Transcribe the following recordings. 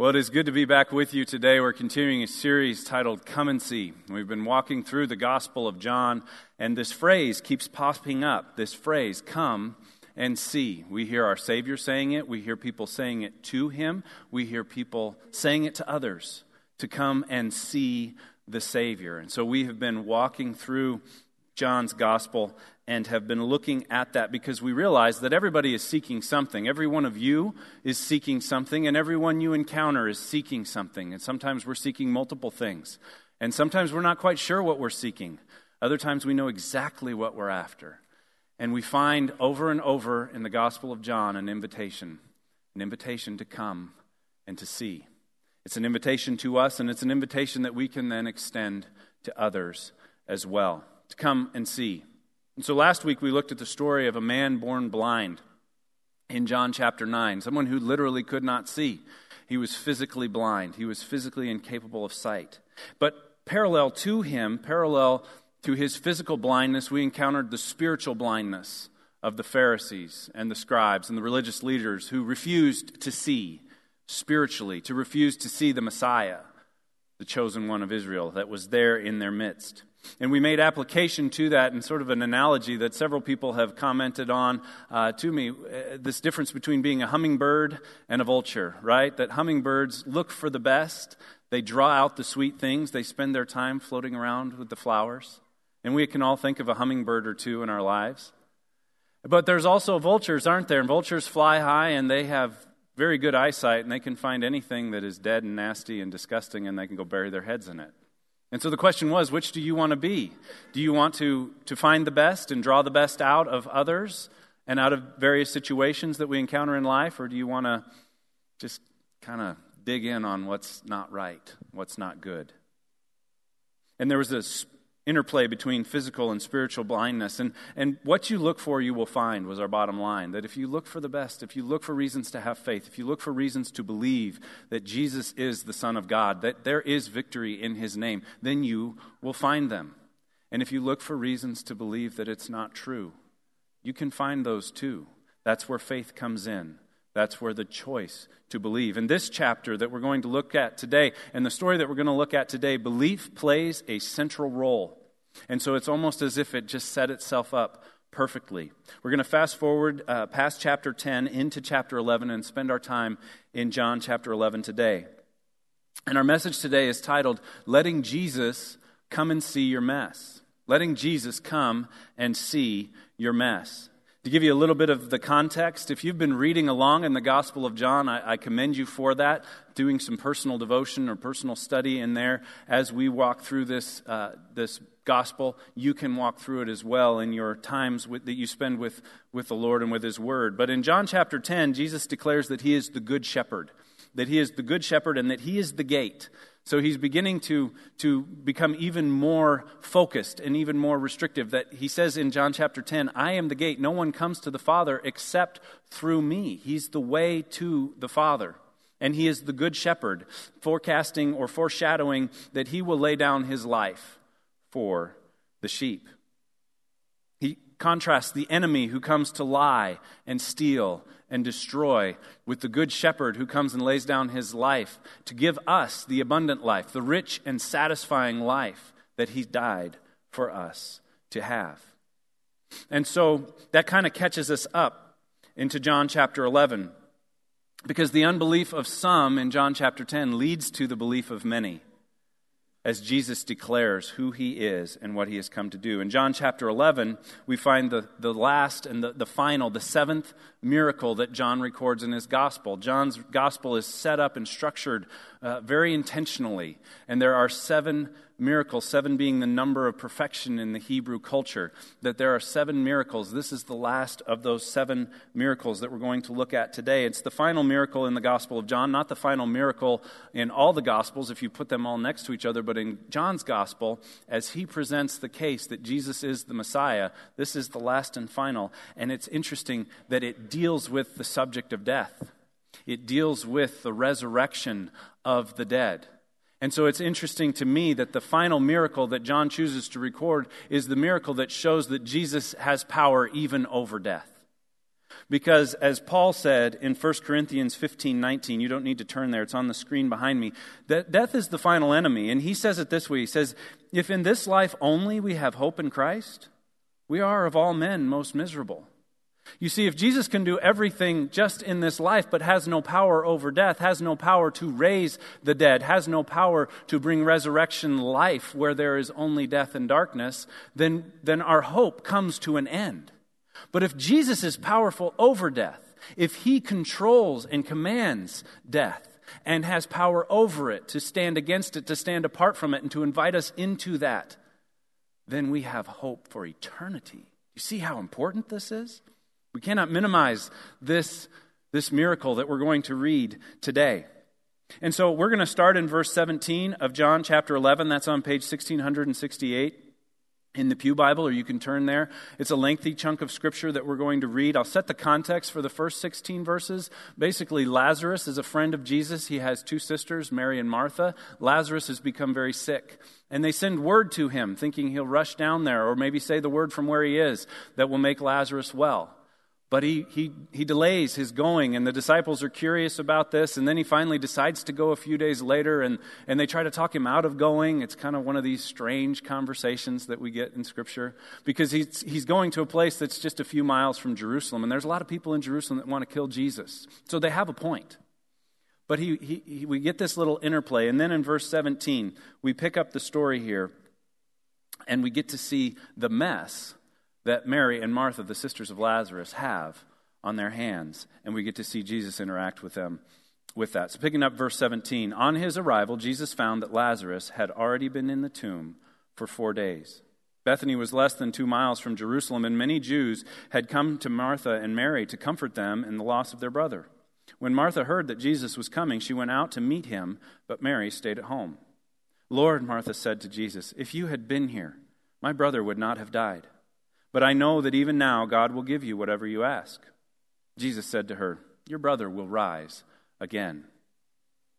Well, it is good to be back with you today. We're continuing a series titled Come and See. We've been walking through the Gospel of John, and this phrase keeps popping up this phrase, come and see. We hear our Savior saying it, we hear people saying it to Him, we hear people saying it to others to come and see the Savior. And so we have been walking through John's Gospel and have been looking at that because we realize that everybody is seeking something. Every one of you is seeking something, and everyone you encounter is seeking something. And sometimes we're seeking multiple things. And sometimes we're not quite sure what we're seeking. Other times we know exactly what we're after. And we find over and over in the Gospel of John an invitation an invitation to come and to see. It's an invitation to us, and it's an invitation that we can then extend to others as well to come and see. And so last week we looked at the story of a man born blind in John chapter 9, someone who literally could not see. He was physically blind, he was physically incapable of sight. But parallel to him, parallel to his physical blindness, we encountered the spiritual blindness of the Pharisees and the scribes and the religious leaders who refused to see spiritually, to refuse to see the Messiah, the chosen one of Israel that was there in their midst. And we made application to that in sort of an analogy that several people have commented on uh, to me uh, this difference between being a hummingbird and a vulture, right? That hummingbirds look for the best, they draw out the sweet things, they spend their time floating around with the flowers. And we can all think of a hummingbird or two in our lives. But there's also vultures, aren't there? And vultures fly high and they have very good eyesight and they can find anything that is dead and nasty and disgusting and they can go bury their heads in it. And so the question was, which do you want to be? Do you want to, to find the best and draw the best out of others and out of various situations that we encounter in life? Or do you want to just kind of dig in on what's not right, what's not good? And there was this interplay between physical and spiritual blindness. And, and what you look for, you will find, was our bottom line. That if you look for the best, if you look for reasons to have faith, if you look for reasons to believe that Jesus is the Son of God, that there is victory in His name, then you will find them. And if you look for reasons to believe that it's not true, you can find those too. That's where faith comes in. That's where the choice to believe. In this chapter that we're going to look at today, and the story that we're going to look at today, belief plays a central role. And so it's almost as if it just set itself up perfectly. We're going to fast forward uh, past chapter 10 into chapter 11 and spend our time in John chapter 11 today. And our message today is titled, Letting Jesus Come and See Your Mess. Letting Jesus come and see your mess. To give you a little bit of the context, if you've been reading along in the Gospel of John, I, I, commend you for that, doing some personal devotion or personal study in there as we walk through this, uh, this Gospel. You can walk through it as well in your times with, that you spend with, with the Lord and with His Word. But in John chapter 10, Jesus declares that He is the Good Shepherd, that He is the Good Shepherd and that He is the gate. So he's beginning to, to become even more focused and even more restrictive. That he says in John chapter 10, I am the gate. No one comes to the Father except through me. He's the way to the Father. And he is the good shepherd, forecasting or foreshadowing that he will lay down his life for the sheep He contrasts the enemy who comes to lie and steal and destroy with the good shepherd who comes and lays down his life to give us the abundant life, the rich and satisfying life that he died for us to have. And so that kind of catches us up into John chapter 11 because the unbelief of some in John chapter 10 leads to the belief of many as Jesus declares who he is and what he has come to do. In John chapter 11, we find the, the last and the, the final, the seventh miracle that John records in his gospel. John's gospel is set up and structured uh, very intentionally, and there are seven miracles, seven being the number of perfection in the Hebrew culture, that there are seven miracles. This is the last of those seven miracles that we're going to look at today. It's the final miracle in the Gospel of John, not the final miracle in all the Gospels if you put them all next to each other, but in John's Gospel, as he presents the case that Jesus is the Messiah, this is the last and final. And it's interesting that it deals with the subject of death. It deals with the resurrection of the dead. And so it's interesting to me that the final miracle that John chooses to record is the miracle that shows that Jesus has power even over death. Because as Paul said in 1 Corinthians 15 19, you don't need to turn there, it's on the screen behind me, that death is the final enemy. And he says it this way He says, If in this life only we have hope in Christ, we are of all men most miserable. You see, if Jesus can do everything just in this life, but has no power over death, has no power to raise the dead, has no power to bring resurrection life where there is only death and darkness, then, then our hope comes to an end. But if Jesus is powerful over death, if he controls and commands death, and has power over it, to stand against it, to stand apart from it, and to invite us into that, then we have hope for eternity. You see how important this is? We cannot minimize this, this miracle that we're going to read today. And so we're going to start in verse 17 of John chapter 11. That's on page 1668 in the Pew Bible, or you can turn there. It's a lengthy chunk of scripture that we're going to read. I'll set the context for the first 16 verses. Basically, Lazarus is a friend of Jesus. He has two sisters, Mary and Martha. Lazarus has become very sick. And they send word to him, thinking he'll rush down there, or maybe say the word from where he is that will make Lazarus well. But he, he, he delays his going, and the disciples are curious about this. And then he finally decides to go a few days later, and, and they try to talk him out of going. It's kind of one of these strange conversations that we get in Scripture because he's, he's going to a place that's just a few miles from Jerusalem, and there's a lot of people in Jerusalem that want to kill Jesus. So they have a point. But he, he, he, we get this little interplay. And then in verse 17, we pick up the story here, and we get to see the mess that Mary and Martha, the sisters of Lazarus, have on their hands. And we get to see Jesus interact with them with that. So, picking up verse 17, on his arrival, Jesus found that Lazarus had already been in the tomb for four days. Bethany was less than two miles from Jerusalem, and many Jews had come to Martha and Mary to comfort them in the loss of their brother. When Martha heard that Jesus was coming, she went out to meet him, but Mary stayed at home. Lord, Martha said to Jesus, if you had been here, my brother would not have died. But I know that even now God will give you whatever you ask. Jesus said to her, Your brother will rise again.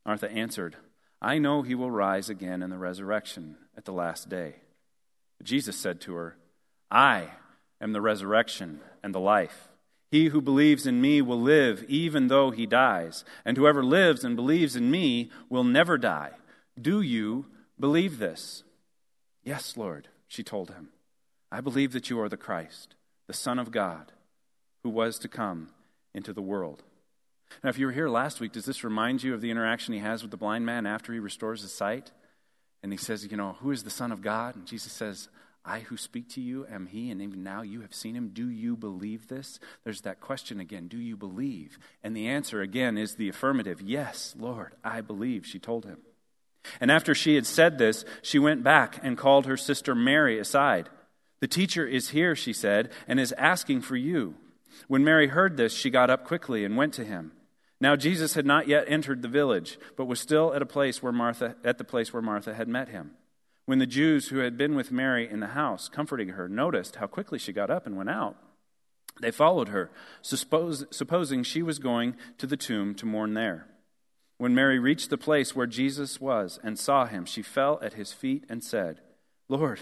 Martha answered, I know he will rise again in the resurrection at the last day. But Jesus said to her, I am the resurrection and the life. He who believes in me will live even though he dies, and whoever lives and believes in me will never die. Do you believe this? Yes, Lord, she told him. I believe that you are the Christ, the Son of God, who was to come into the world. Now, if you were here last week, does this remind you of the interaction he has with the blind man after he restores his sight? And he says, You know, who is the Son of God? And Jesus says, I who speak to you am he, and even now you have seen him. Do you believe this? There's that question again Do you believe? And the answer again is the affirmative Yes, Lord, I believe, she told him. And after she had said this, she went back and called her sister Mary aside. The teacher is here, she said, and is asking for you. When Mary heard this, she got up quickly and went to him. Now Jesus had not yet entered the village, but was still at a place where Martha at the place where Martha had met him. When the Jews who had been with Mary in the house, comforting her, noticed how quickly she got up and went out, they followed her, suppose, supposing she was going to the tomb to mourn there. When Mary reached the place where Jesus was and saw him, she fell at his feet and said, Lord,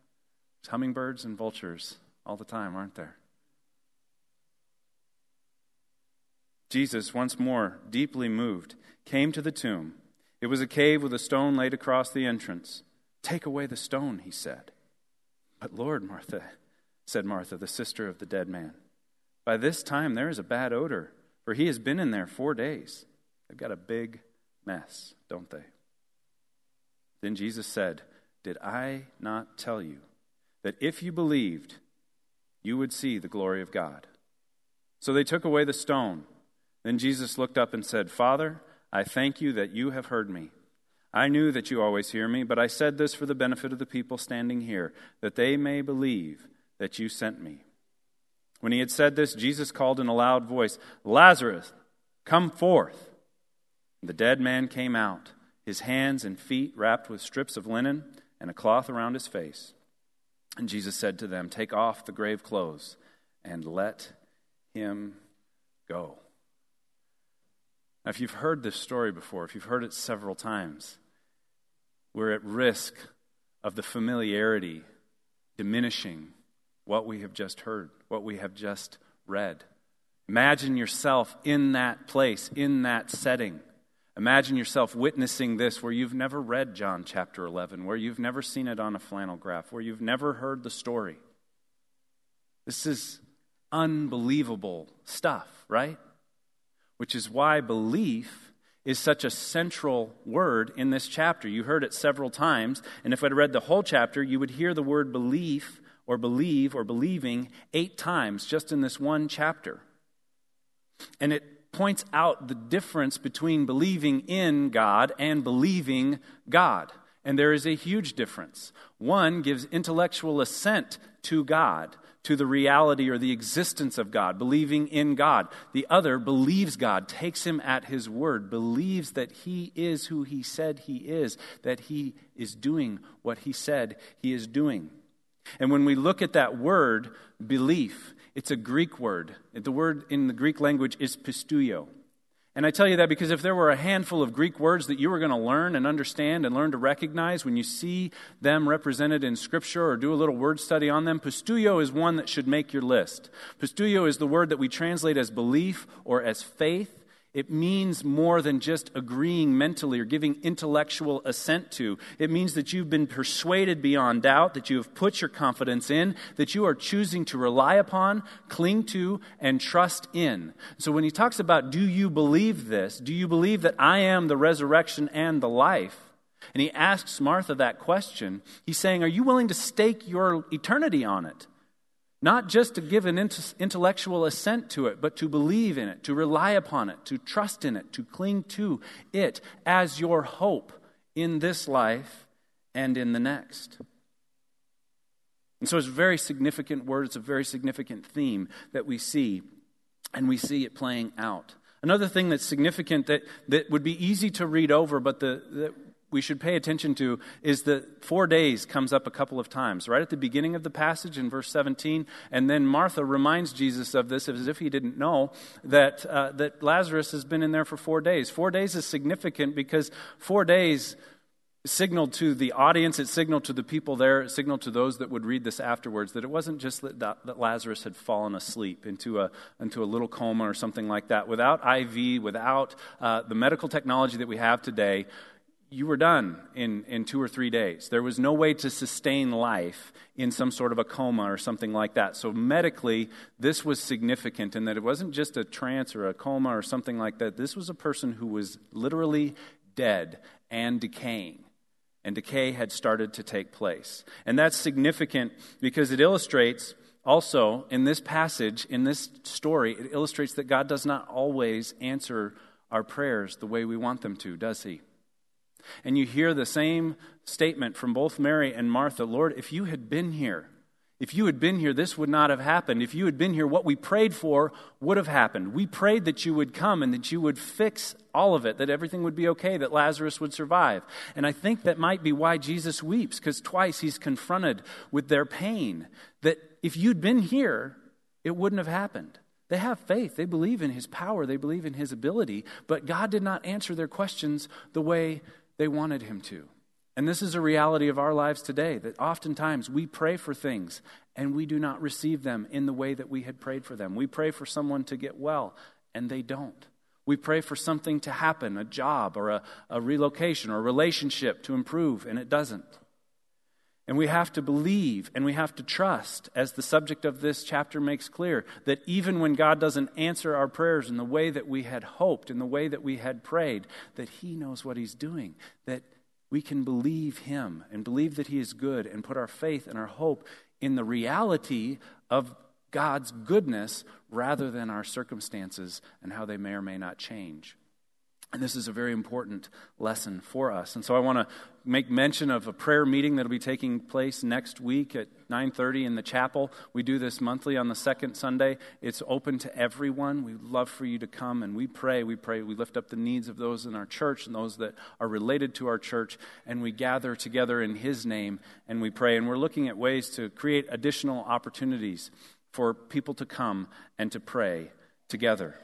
There's hummingbirds and vultures all the time, aren't there? Jesus, once more deeply moved, came to the tomb. It was a cave with a stone laid across the entrance. Take away the stone, he said. But Lord, Martha, said Martha, the sister of the dead man, by this time there is a bad odor, for he has been in there four days. They've got a big mess, don't they? Then Jesus said, Did I not tell you? That if you believed, you would see the glory of God. So they took away the stone. Then Jesus looked up and said, Father, I thank you that you have heard me. I knew that you always hear me, but I said this for the benefit of the people standing here, that they may believe that you sent me. When he had said this, Jesus called in a loud voice, Lazarus, come forth. The dead man came out, his hands and feet wrapped with strips of linen and a cloth around his face. And Jesus said to them, Take off the grave clothes and let him go. Now, if you've heard this story before, if you've heard it several times, we're at risk of the familiarity diminishing what we have just heard, what we have just read. Imagine yourself in that place, in that setting. Imagine yourself witnessing this where you've never read John chapter 11, where you've never seen it on a flannel graph, where you've never heard the story. This is unbelievable stuff, right? Which is why belief is such a central word in this chapter. You heard it several times, and if I'd read the whole chapter, you would hear the word belief or believe or believing eight times just in this one chapter. And it points out the difference between believing in God and believing God. And there is a huge difference. One gives intellectual assent to God, to the reality or the existence of God, believing in God. The other believes God, takes him at his word, believes that he is who he said he is, that he is doing what he said he is doing. And when we look at that word, belief, it's a Greek word. The word in the Greek language is pisteuo. And I tell you that because if there were a handful of Greek words that you were going to learn and understand and learn to recognize when you see them represented in Scripture or do a little word study on them, pisteuo is one that should make your list. Pisteuo is the word that we translate as belief or as faith. It means more than just agreeing mentally or giving intellectual assent to. It means that you've been persuaded beyond doubt, that you have put your confidence in, that you are choosing to rely upon, cling to, and trust in. So when he talks about, do you believe this? Do you believe that I am the resurrection and the life? And he asks Martha that question. He's saying, Are you willing to stake your eternity on it? Not just to give an intellectual assent to it, but to believe in it, to rely upon it, to trust in it, to cling to it as your hope in this life and in the next. And so it's a very significant word, it's a very significant theme that we see, and we see it playing out. Another thing that's significant that, that would be easy to read over, but the, the we should pay attention to is that four days comes up a couple of times, right at the beginning of the passage in verse 17. And then Martha reminds Jesus of this as if he didn't know that, uh, that Lazarus has been in there for four days. Four days is significant because four days signaled to the audience, it signaled to the people there, it signaled to those that would read this afterwards that it wasn't just that, that Lazarus had fallen asleep into a, into a little coma or something like that. Without IV, without uh, the medical technology that we have today, you were done in, in two or three days. There was no way to sustain life in some sort of a coma or something like that. So, medically, this was significant in that it wasn't just a trance or a coma or something like that. This was a person who was literally dead and decaying. And decay had started to take place. And that's significant because it illustrates also in this passage, in this story, it illustrates that God does not always answer our prayers the way we want them to, does He? And you hear the same statement from both Mary and Martha Lord, if you had been here, if you had been here, this would not have happened. If you had been here, what we prayed for would have happened. We prayed that you would come and that you would fix all of it, that everything would be okay, that Lazarus would survive. And I think that might be why Jesus weeps, because twice he's confronted with their pain. That if you'd been here, it wouldn't have happened. They have faith. They believe in his power. They believe in his ability. But God did not answer their questions the way they wanted him to. And this is a reality of our lives today that oftentimes we pray for things and we do not receive them in the way that we had prayed for them. We pray for someone to get well and they don't. We pray for something to happen, a job or a, a relocation or a relationship to improve, and it doesn't. And we have to believe and we have to trust, as the subject of this chapter makes clear, that even when God doesn't answer our prayers in the way that we had hoped, in the way that we had prayed, that He knows what He's doing, that we can believe Him and believe that He is good and put our faith and our hope in the reality of God's goodness rather than our circumstances and how they may or may not change. And this is a very important lesson for us. And so I want to make mention of a prayer meeting that'll be taking place next week at 9:30 in the chapel. We do this monthly on the second Sunday. It's open to everyone. We'd love for you to come and we pray. We pray, we lift up the needs of those in our church and those that are related to our church and we gather together in his name and we pray and we're looking at ways to create additional opportunities for people to come and to pray together.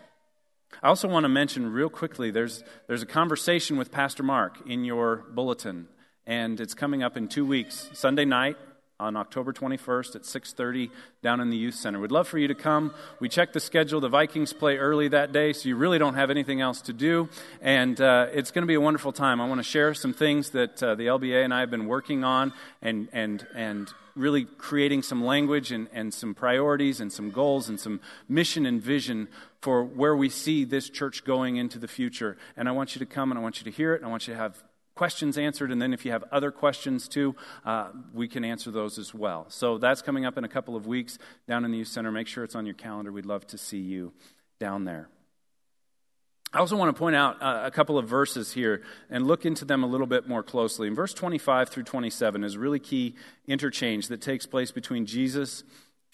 I also want to mention real quickly there's, there's a conversation with Pastor Mark in your bulletin, and it's coming up in two weeks, Sunday night on October 21st at 6:30 down in the youth center. We'd love for you to come. We checked the schedule. The Vikings play early that day, so you really don't have anything else to do, and uh, it's going to be a wonderful time. I want to share some things that uh, the LBA and I have been working on, and and and really creating some language and, and some priorities and some goals and some mission and vision for where we see this church going into the future. And I want you to come and I want you to hear it. And I want you to have questions answered, and then if you have other questions too, uh, we can answer those as well. So that's coming up in a couple of weeks down in the youth center. Make sure it's on your calendar. We'd love to see you down there. I also want to point out uh, a couple of verses here and look into them a little bit more closely. In verse 25 through 27 is really key interchange that takes place between Jesus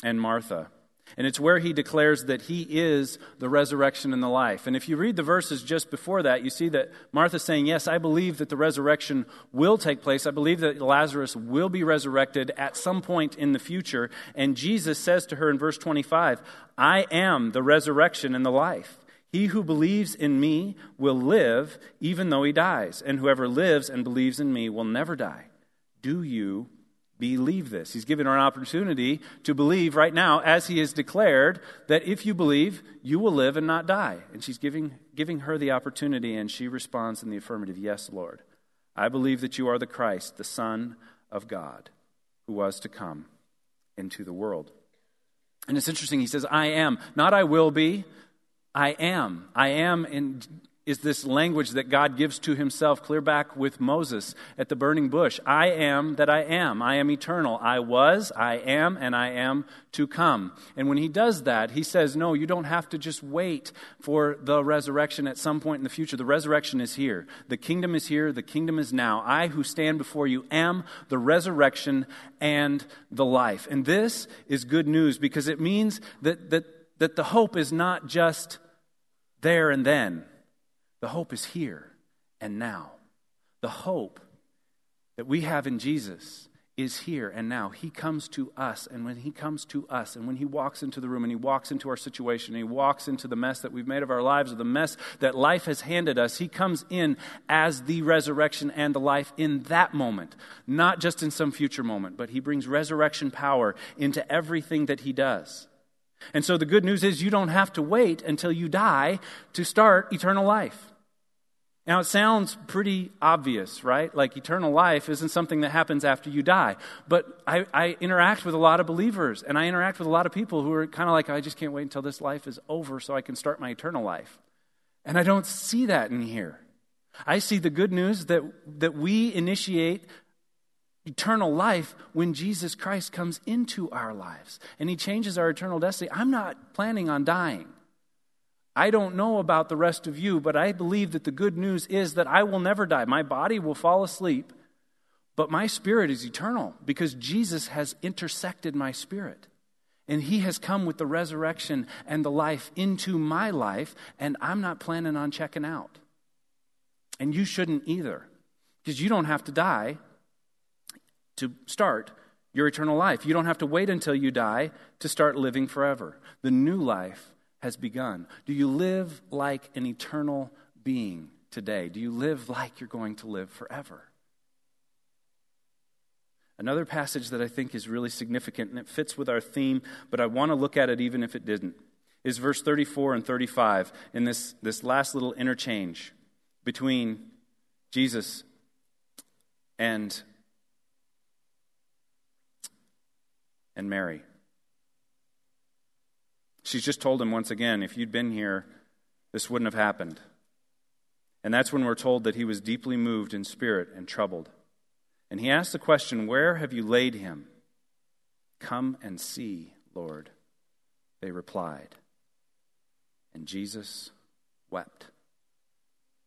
and Martha. And it's where he declares that he is the resurrection and the life. And if you read the verses just before that, you see that Martha's saying, Yes, I believe that the resurrection will take place. I believe that Lazarus will be resurrected at some point in the future. And Jesus says to her in verse 25, I am the resurrection and the life. He who believes in me will live even though he dies, and whoever lives and believes in me will never die. Do you believe this. He's given her an opportunity to believe right now, as he has declared, that if you believe, you will live and not die. And she's giving, giving her the opportunity, and she responds in the affirmative Yes, Lord. I believe that you are the Christ, the Son of God, who was to come into the world. And it's interesting, he says, I am. Not I will be, I am. I am in is this language that God gives to himself clear back with Moses at the burning bush. I am that I am. I am eternal. I was, I am, and I am to come. And when he does that, he says, No, you don't have to just wait for the resurrection at some point in the future. The resurrection is here. The kingdom is here. The kingdom is now. I who stand before you am the resurrection and the life. And this is good news because it means that, that, that the hope is not just there and then the hope is here and now. The hope that we have in Jesus is here and now. He comes to us, and when He comes to us, and when He walks into the room and He walks into our situation, and He walks into the mess that we've made of our lives, or the mess that life has handed us, He comes in as the resurrection and the life in that moment, not just in some future moment, but He brings resurrection power into everything that He does. And so the good news is you don't have to wait until you die to start eternal life. Now, it sounds pretty obvious, right? Like eternal life isn't something that happens after you die. But I, I, interact with a lot of believers, and I interact with a lot of people who are kind of like, I just can't wait until this life is over so I can start my eternal life. And I don't see that in here. I see the good news that, that we initiate eternal life when Jesus Christ comes into our lives and he changes our eternal destiny. I'm not planning on dying. I don't know about the rest of you, but I believe that the good news is that I will never die. My body will fall asleep, but my spirit is eternal because Jesus has intersected my spirit. And he has come with the resurrection and the life into my life, and I'm not planning on checking out. And you shouldn't either, because you don't have to die to start your eternal life. You don't have to wait until you die to start living forever. The new life has begun? Do you live like an eternal being today? Do you live like you're going to live forever? Another passage that I think is really significant and it fits with our theme, but I want to look at it even if it didn't, is verse 34 and 35 in this, this last little interchange between Jesus and, and Mary. She's just told him once again, if you'd been here, this wouldn't have happened. And that's when we're told that he was deeply moved in spirit and troubled. And he asked the question, Where have you laid him? Come and see, Lord. They replied. And Jesus wept.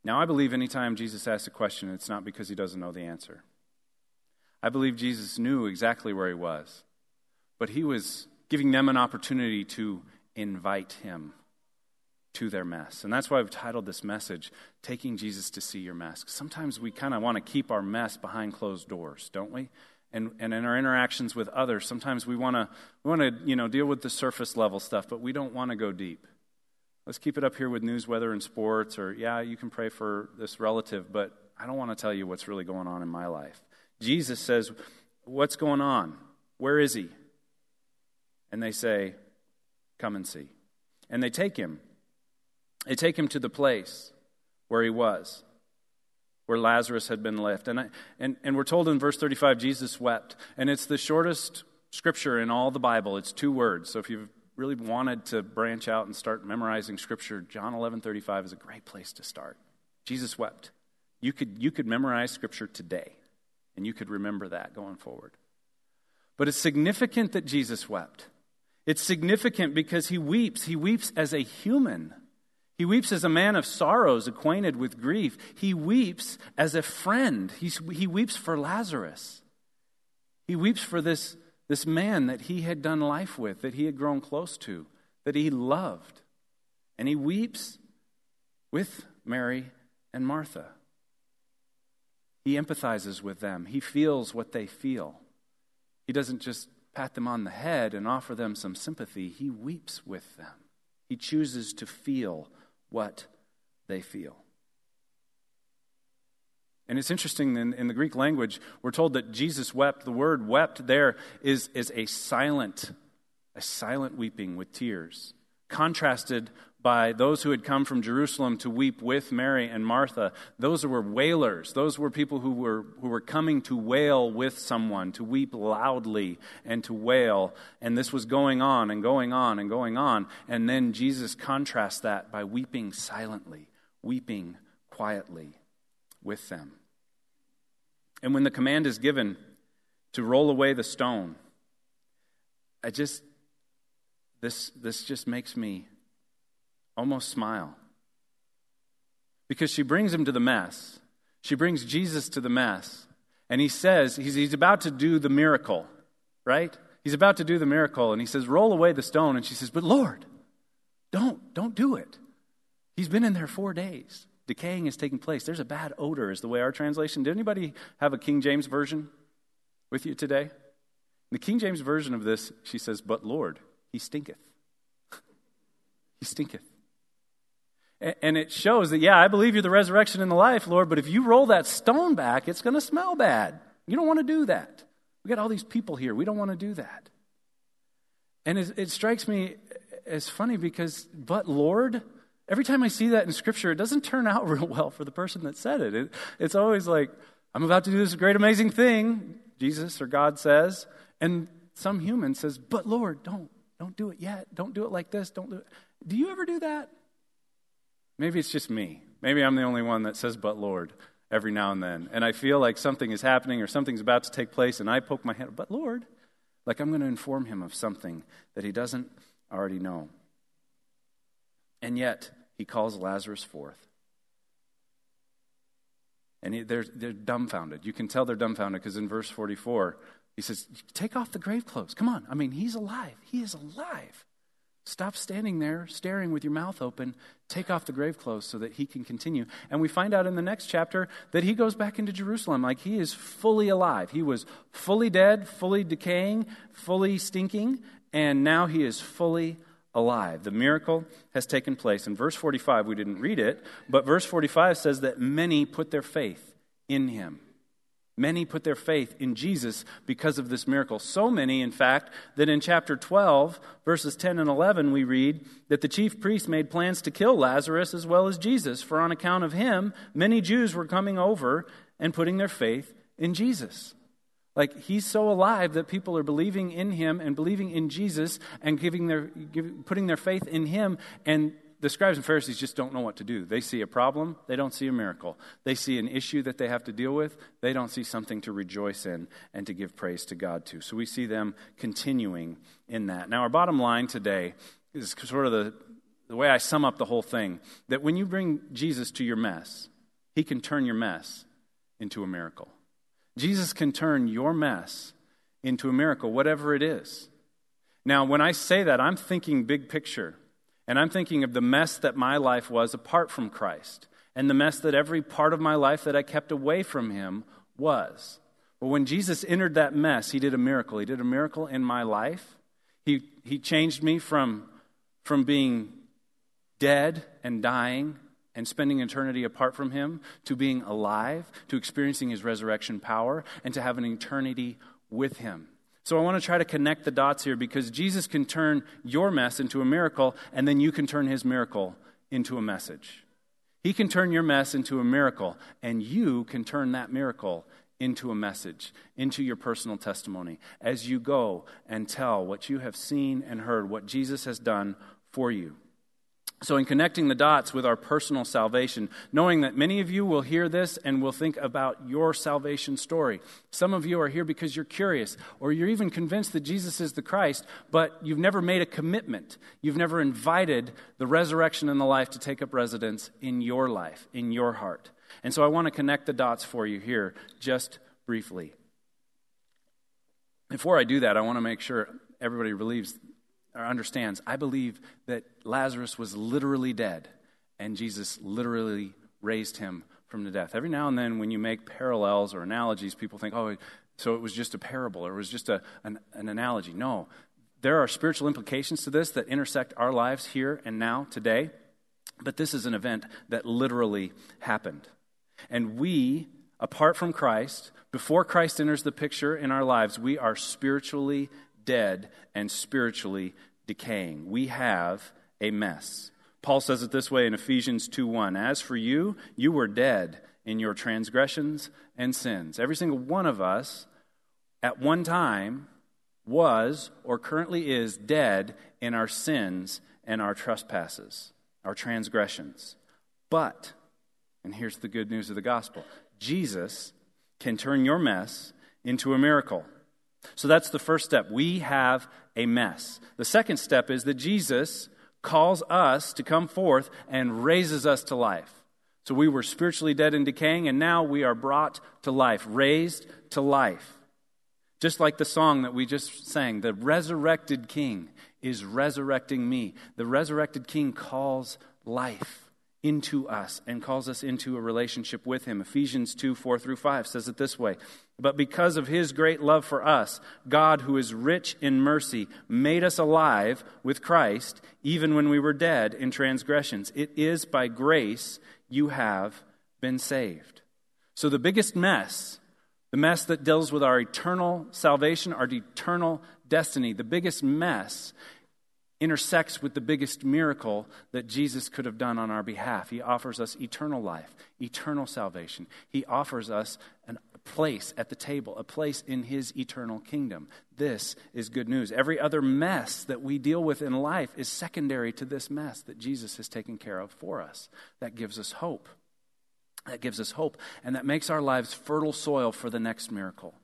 Now, I believe anytime Jesus asks a question, it's not because he doesn't know the answer. I believe Jesus knew exactly where he was, but he was giving them an opportunity to invite him to their mess. And that's why I've titled this message, Taking Jesus to See Your Mess. Sometimes we kind of want to keep our mess behind closed doors, don't we? And, and in our interactions with others, sometimes we want to we want to you know deal with the surface level stuff, but we don't want to go deep. Let's keep it up here with news, weather, and sports, or yeah, you can pray for this relative, but I don't want to tell you what's really going on in my life. Jesus says, What's going on? Where is he? And they say, Come and see. And they take him. They take him to the place where he was, where Lazarus had been left. And, I, and, and we're told in verse 35, Jesus wept. And it's the shortest scripture in all the Bible. It's two words. So if you've really wanted to branch out and start memorizing scripture, John 11:35 is a great place to start. Jesus wept. You could you could memorize scripture today and you could remember that going forward. But it's significant that Jesus wept. It's significant because he weeps. He weeps as a human. He weeps as a man of sorrows, acquainted with grief. He weeps as a friend. He's, he weeps for Lazarus. He weeps for this this man that he had done life with, that he had grown close to, that he loved. And he weeps with Mary and Martha. He empathizes with them, he feels what they feel. He doesn't just pat them on the head and offer them some sympathy, he weeps with them. He chooses to feel what they feel. And it's interesting in, in, the Greek language, we're told that Jesus wept. The word wept there is, is a silent, a silent weeping with tears, contrasted by those who had come from Jerusalem to weep with Mary and Martha. Those were wailers. Those were people who were, who were coming to wail with someone, to weep loudly and to wail. And this was going on and going on and going on. And then Jesus contrasts that by weeping silently, weeping quietly with them. And when the command is given to roll away the stone, I just, this, this just makes me almost smile. Because she brings him to the mess. She brings Jesus to the mess. And he says, he's, he's about to do the miracle, right? He's about to do the miracle. And he says, Roll away the stone. And she says, But Lord, don't, don't do it. He's been in there four days. Decaying is taking place. There's a bad odor, is the way our translation. Did anybody have a King James version with you today? In the King James version of this, she says, But Lord, he stinketh. he stinketh. And it shows that, yeah, I believe you're the resurrection and the life, Lord, but if you roll that stone back, it's going to smell bad. You don't want to do that. We got all these people here. We don't want to do that. And it, it strikes me as funny because, but Lord, Every time I see that in Scripture, it doesn't turn out real well for the person that said it. it. It's always like, I'm about to do this great, amazing thing, Jesus or God says. And some human says, But Lord, don't, don't do it yet. Don't do it like this. Don't do it. Do you ever do that? Maybe it's just me. Maybe I'm the only one that says, But Lord, every now and then. And I feel like something is happening or something's about to take place, and I poke my head, But Lord, like I'm going to inform him of something that he doesn't already know. And yet, he calls Lazarus forth. And they're, they're dumbfounded. You can tell they're dumbfounded because in verse 44, he says, Take off the grave clothes. Come on. I mean, he's alive. He is alive. Stop standing there staring with your mouth open. Take off the grave clothes so that he can continue. And we find out in the next chapter that he goes back into Jerusalem like he is fully alive. He was fully dead, fully decaying, fully stinking, and now he is fully alive. The miracle has taken place. In verse 45, we didn't read it, but verse 45 says that many put their faith in him. Many put their faith in Jesus because of this miracle. So many, in fact, that in chapter 12, verses 10 and 11, we read that the chief priests made plans to kill Lazarus as well as Jesus, for on account of him, many Jews were coming over and putting their faith in Jesus. Like he's so alive that people are believing in him and believing in Jesus and giving their, putting their faith in him. And the scribes and Pharisees just don't know what to do. They see a problem, they don't see a miracle. They see an issue that they have to deal with, they don't see something to rejoice in and to give praise to God to. So we see them continuing in that. Now, our bottom line today is sort of the, the way I sum up the whole thing that when you bring Jesus to your mess, He can turn your mess into a miracle. Jesus can turn your mess into a miracle, whatever it is. Now, when I say that, I'm thinking big picture, and I'm thinking of the mess that my life was apart from Christ, and the mess that every part of my life that I kept away from Him was. But when Jesus entered that mess, He did a miracle. He did a miracle in my life. He, he changed me from, from being dead and dying and spending eternity apart from Him to being alive, to experiencing His resurrection power, and to have an eternity with Him. So I want to try to connect the dots here because Jesus can turn your mess into a miracle, and then you can turn His miracle into a message. He can turn your mess into a miracle, and you can turn that miracle into a message, into your personal testimony as you go and tell what you have seen and heard, what Jesus has done for you. So, in connecting the dots with our personal salvation, knowing that many of you will hear this and will think about your salvation story. Some of you are here because you're curious, or you're even convinced that Jesus is the Christ, but you've never made a commitment. You've never invited the resurrection and the life to take up residence in your life, in your heart. And so, I want to connect the dots for you here just briefly. Before I do that, I want to make sure everybody relieves or understands, I believe that Lazarus was literally dead and Jesus literally raised him from the death. Every now and then, when you make parallels or analogies, people think, oh, so it was just a parable or it was just a, an, an analogy. No, there are spiritual implications to this that intersect our lives here and now, today. But this is an event that literally happened. And we, apart from Christ, before Christ enters the picture in our lives, we are spiritually dead and spiritually decaying. We have a mess. Paul says it this way in Ephesians 2:1, "As for you, you were dead in your transgressions and sins." Every single one of us at one time was or currently is dead in our sins and our trespasses, our transgressions. But, and here's the good news of the gospel Jesus can turn your mess into a miracle. So that's the first step. We have a mess. The second step is that Jesus calls us to come forth and raises us to life. So we were spiritually dead and decaying, and now we are brought to life, raised to life. Just like the song that we just sang, the resurrected King is resurrecting me. The resurrected King calls life into us and calls us into a relationship with him. Ephesians 2 4 through 5 says it this way But because of his great love for us, God, who is rich in mercy, made us alive with Christ, even when we were dead in transgressions. It is by grace you have been saved. So the biggest mess, the mess that deals with our eternal salvation, our eternal destiny, the biggest mess intersects with the biggest miracle that Jesus could have done on our behalf. He offers us eternal life, eternal salvation. He offers us a place at the table, a place in His eternal kingdom. This is good news. Every other mess that we deal with in life is secondary to this mess that Jesus has taken care of for us. That gives us hope. That gives us hope, and that makes our lives fertile soil for the next miracle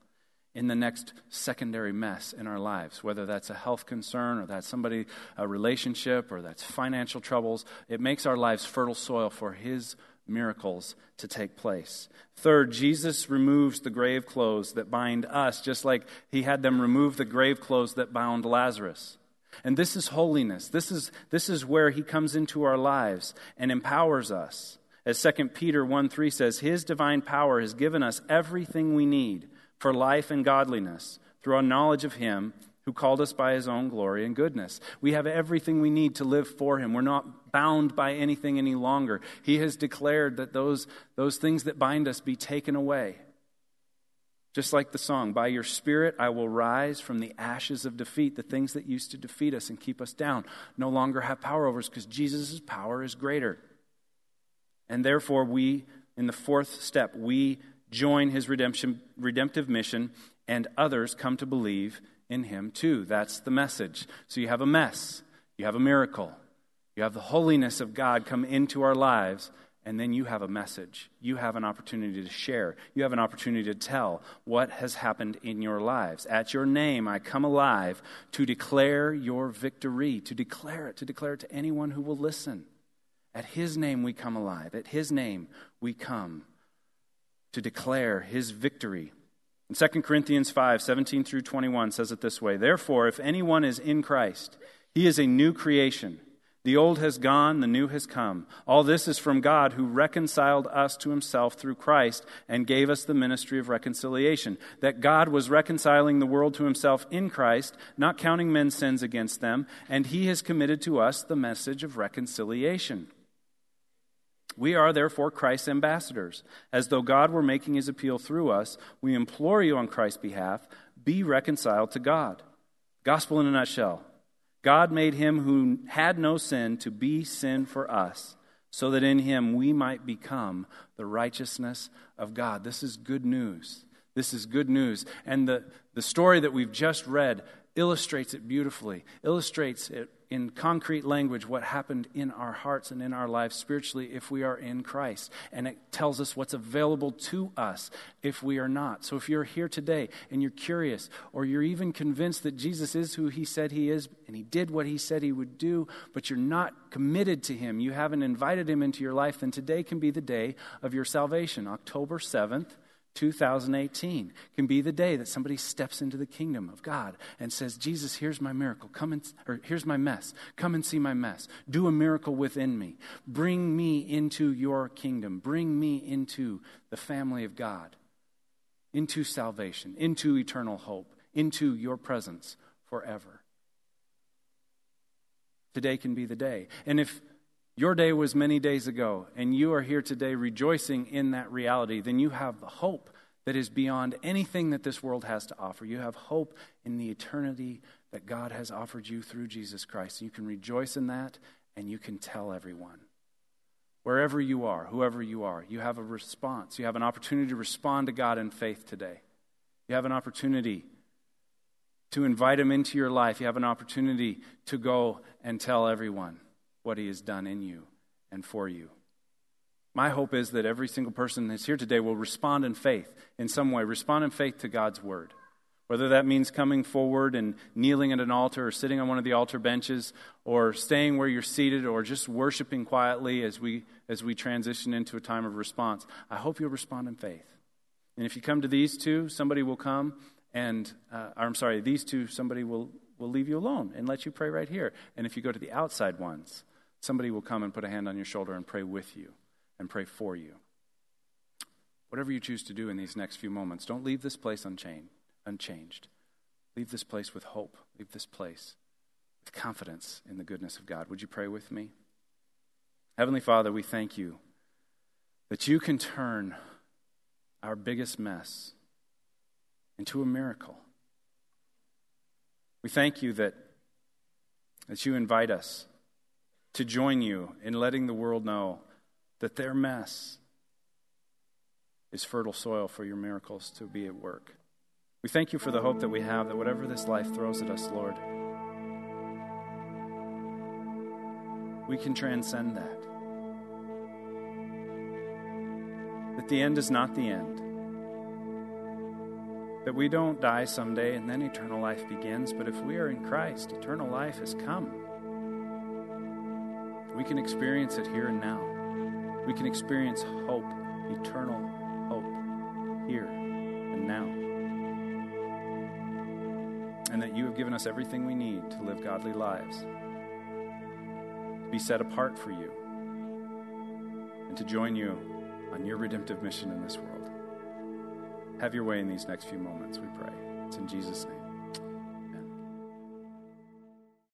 in the next secondary mess in our lives, whether that's a health concern or that's somebody, a relationship or that's financial troubles. It makes our lives fertile soil for His miracles to take place. Third, Jesus removes the grave clothes that bind us, just like He had them remove the grave clothes that bound Lazarus. And this is holiness. This is, this is where He comes into our lives and empowers us. As 2 Peter 1 3 says, His divine power has given us everything we need for life and godliness through our knowledge of Him who called us by His own glory and goodness. We have everything we need to live for Him. We're not bound by anything any longer. He has declared that those, those things that bind us be taken away. Just like the song, By your Spirit I will rise from the ashes of defeat. The things that used to defeat us and keep us down no longer have power over us because Jesus' power is greater. And therefore, we, in the fourth step, we join his redemption, redemptive mission, and others come to believe in him too. That's the message. So you have a mess, you have a miracle, you have the holiness of God come into our lives, and then you have a message. You have an opportunity to share. You have an opportunity to tell what has happened in your lives. At your name, I come alive to declare your victory, to declare it, to declare it to anyone who will listen. At his name we come alive. At his name we come to declare his victory. In 2 Corinthians 5 17 through 21 says it this way Therefore, if anyone is in Christ, he is a new creation. The old has gone, the new has come. All this is from God who reconciled us to himself through Christ and gave us the ministry of reconciliation. That God was reconciling the world to himself in Christ, not counting men's sins against them, and he has committed to us the message of reconciliation. We are therefore Christ's ambassadors. As though God were making his appeal through us, we implore you on Christ's behalf be reconciled to God. Gospel in a nutshell God made him who had no sin to be sin for us, so that in him we might become the righteousness of God. This is good news. This is good news. And the, the story that we've just read illustrates it beautifully, illustrates it in concrete language what happened in our hearts and in our lives spiritually if we are in Christ. And it tells us what's available to us if we are not. So if you're here today and you're curious, or you're even convinced that Jesus is who he said he is and he did what he said he would do, but you're not committed to him, you haven't invited him into your life, then today can be the day of your salvation, October 7th. 2018 can be the day that somebody steps into the kingdom of God and says, Jesus, here's my miracle. Come and, or here's my mess. Come and see my mess. Do a miracle within me. Bring me into your kingdom. Bring me into the family of God, into salvation, into eternal hope, into your presence forever. Today can be the day. And if your day was many days ago, and you are here today rejoicing in that reality, then you have the hope that is beyond anything that this world has to offer. You have hope in the eternity that God has offered you through Jesus Christ. You can rejoice in that, and you can tell everyone. Wherever you are, whoever you are, you have a response. You have an opportunity to respond to God in faith today. You have an opportunity to invite Him into your life. You have an opportunity to go and tell everyone what He has done in you and for you. My hope is that every single person that's here today will respond in faith in some way, respond in faith to God's word. Whether that means coming forward and kneeling at an altar or sitting on one of the altar benches or staying where you're seated or just worshiping quietly as we, as we transition into a time of response, I hope you'll respond in faith. And if you come to these two, somebody will come and, uh, I'm sorry, these two, somebody will, will leave you alone and let you pray right here. And if you go to the outside ones, somebody will come and put a hand on your shoulder and pray with you and pray for you. Whatever you choose to do in these next few moments, don't leave this place unchanged. Leave this place with hope. Leave this place with confidence in the goodness of God. Would you pray with me? Heavenly Father, we thank you that you can turn our biggest mess into a miracle. We thank you that, that you invite us to join you in letting the world know that their mess is fertile soil for your miracles to be at work. We thank you for the hope that we have that whatever this life throws at us, Lord, we can transcend that. That the end is not the end. That we don't die someday and then eternal life begins, but if we are in Christ, eternal life has come. We can experience it here and now. We can experience hope, eternal hope, here and now. And that you have given us everything we need to live godly lives, be set apart for you, and to join you on your redemptive mission in this world. Have your way in these next few moments, we pray. It's in Jesus' name.